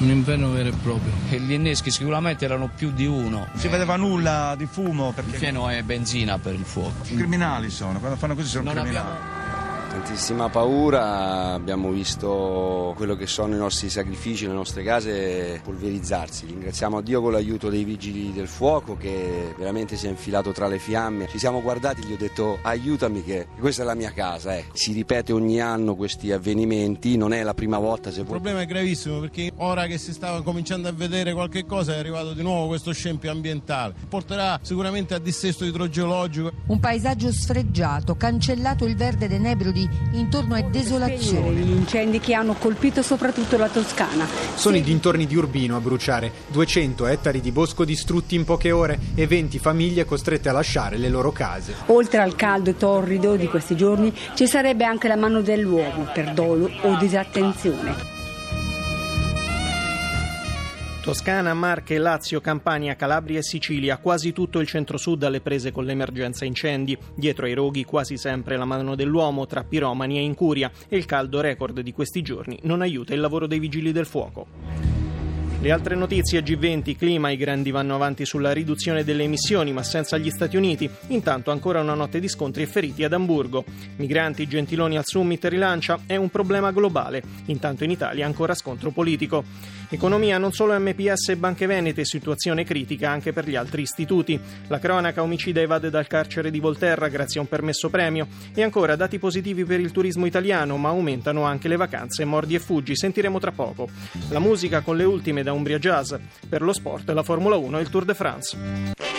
un inverno vero e proprio. E gli inneschi sicuramente erano più di uno. Non si vedeva nulla di fumo Il perché pieno è benzina per il fuoco. criminali sono, quando fanno così sono Non criminali. abbiamo- Tantissima paura, abbiamo visto quello che sono i nostri sacrifici, le nostre case polverizzarsi. Ringraziamo Dio con l'aiuto dei vigili del fuoco che veramente si è infilato tra le fiamme. Ci siamo guardati, gli ho detto aiutami che questa è la mia casa. eh." Si ripete ogni anno questi avvenimenti, non è la prima volta se Il vuoi. problema è gravissimo perché ora che si stava cominciando a vedere qualche cosa è arrivato di nuovo questo scempio ambientale. Porterà sicuramente a dissesto idrogeologico. Un paesaggio sfregiato, cancellato il verde dei nebrodi, intorno è desolazione. Gli incendi che hanno colpito soprattutto la Toscana. Sono i dintorni di Urbino a bruciare, 200 ettari di bosco distrutti in poche ore e 20 famiglie costrette a lasciare le loro case. Oltre al caldo torrido di questi giorni ci sarebbe anche la mano dell'uomo per dolo o disattenzione. Toscana, Marche, Lazio, Campania, Calabria e Sicilia, quasi tutto il centro-sud alle prese con l'emergenza incendi. Dietro ai roghi quasi sempre la mano dell'uomo tra piromani e incuria e il caldo record di questi giorni non aiuta il lavoro dei vigili del fuoco. Le altre notizie G20, clima, i grandi vanno avanti sulla riduzione delle emissioni ma senza gli Stati Uniti. Intanto ancora una notte di scontri e feriti ad Amburgo. Migranti, Gentiloni al summit rilancia, è un problema globale. Intanto in Italia ancora scontro politico. Economia, non solo MPS e banche venete, situazione critica anche per gli altri istituti. La cronaca omicida evade dal carcere di Volterra grazie a un permesso premio. E ancora dati positivi per il turismo italiano, ma aumentano anche le vacanze, mordi e fuggi. Sentiremo tra poco. La musica con le ultime da Umbria Jazz. Per lo sport, la Formula 1 e il Tour de France.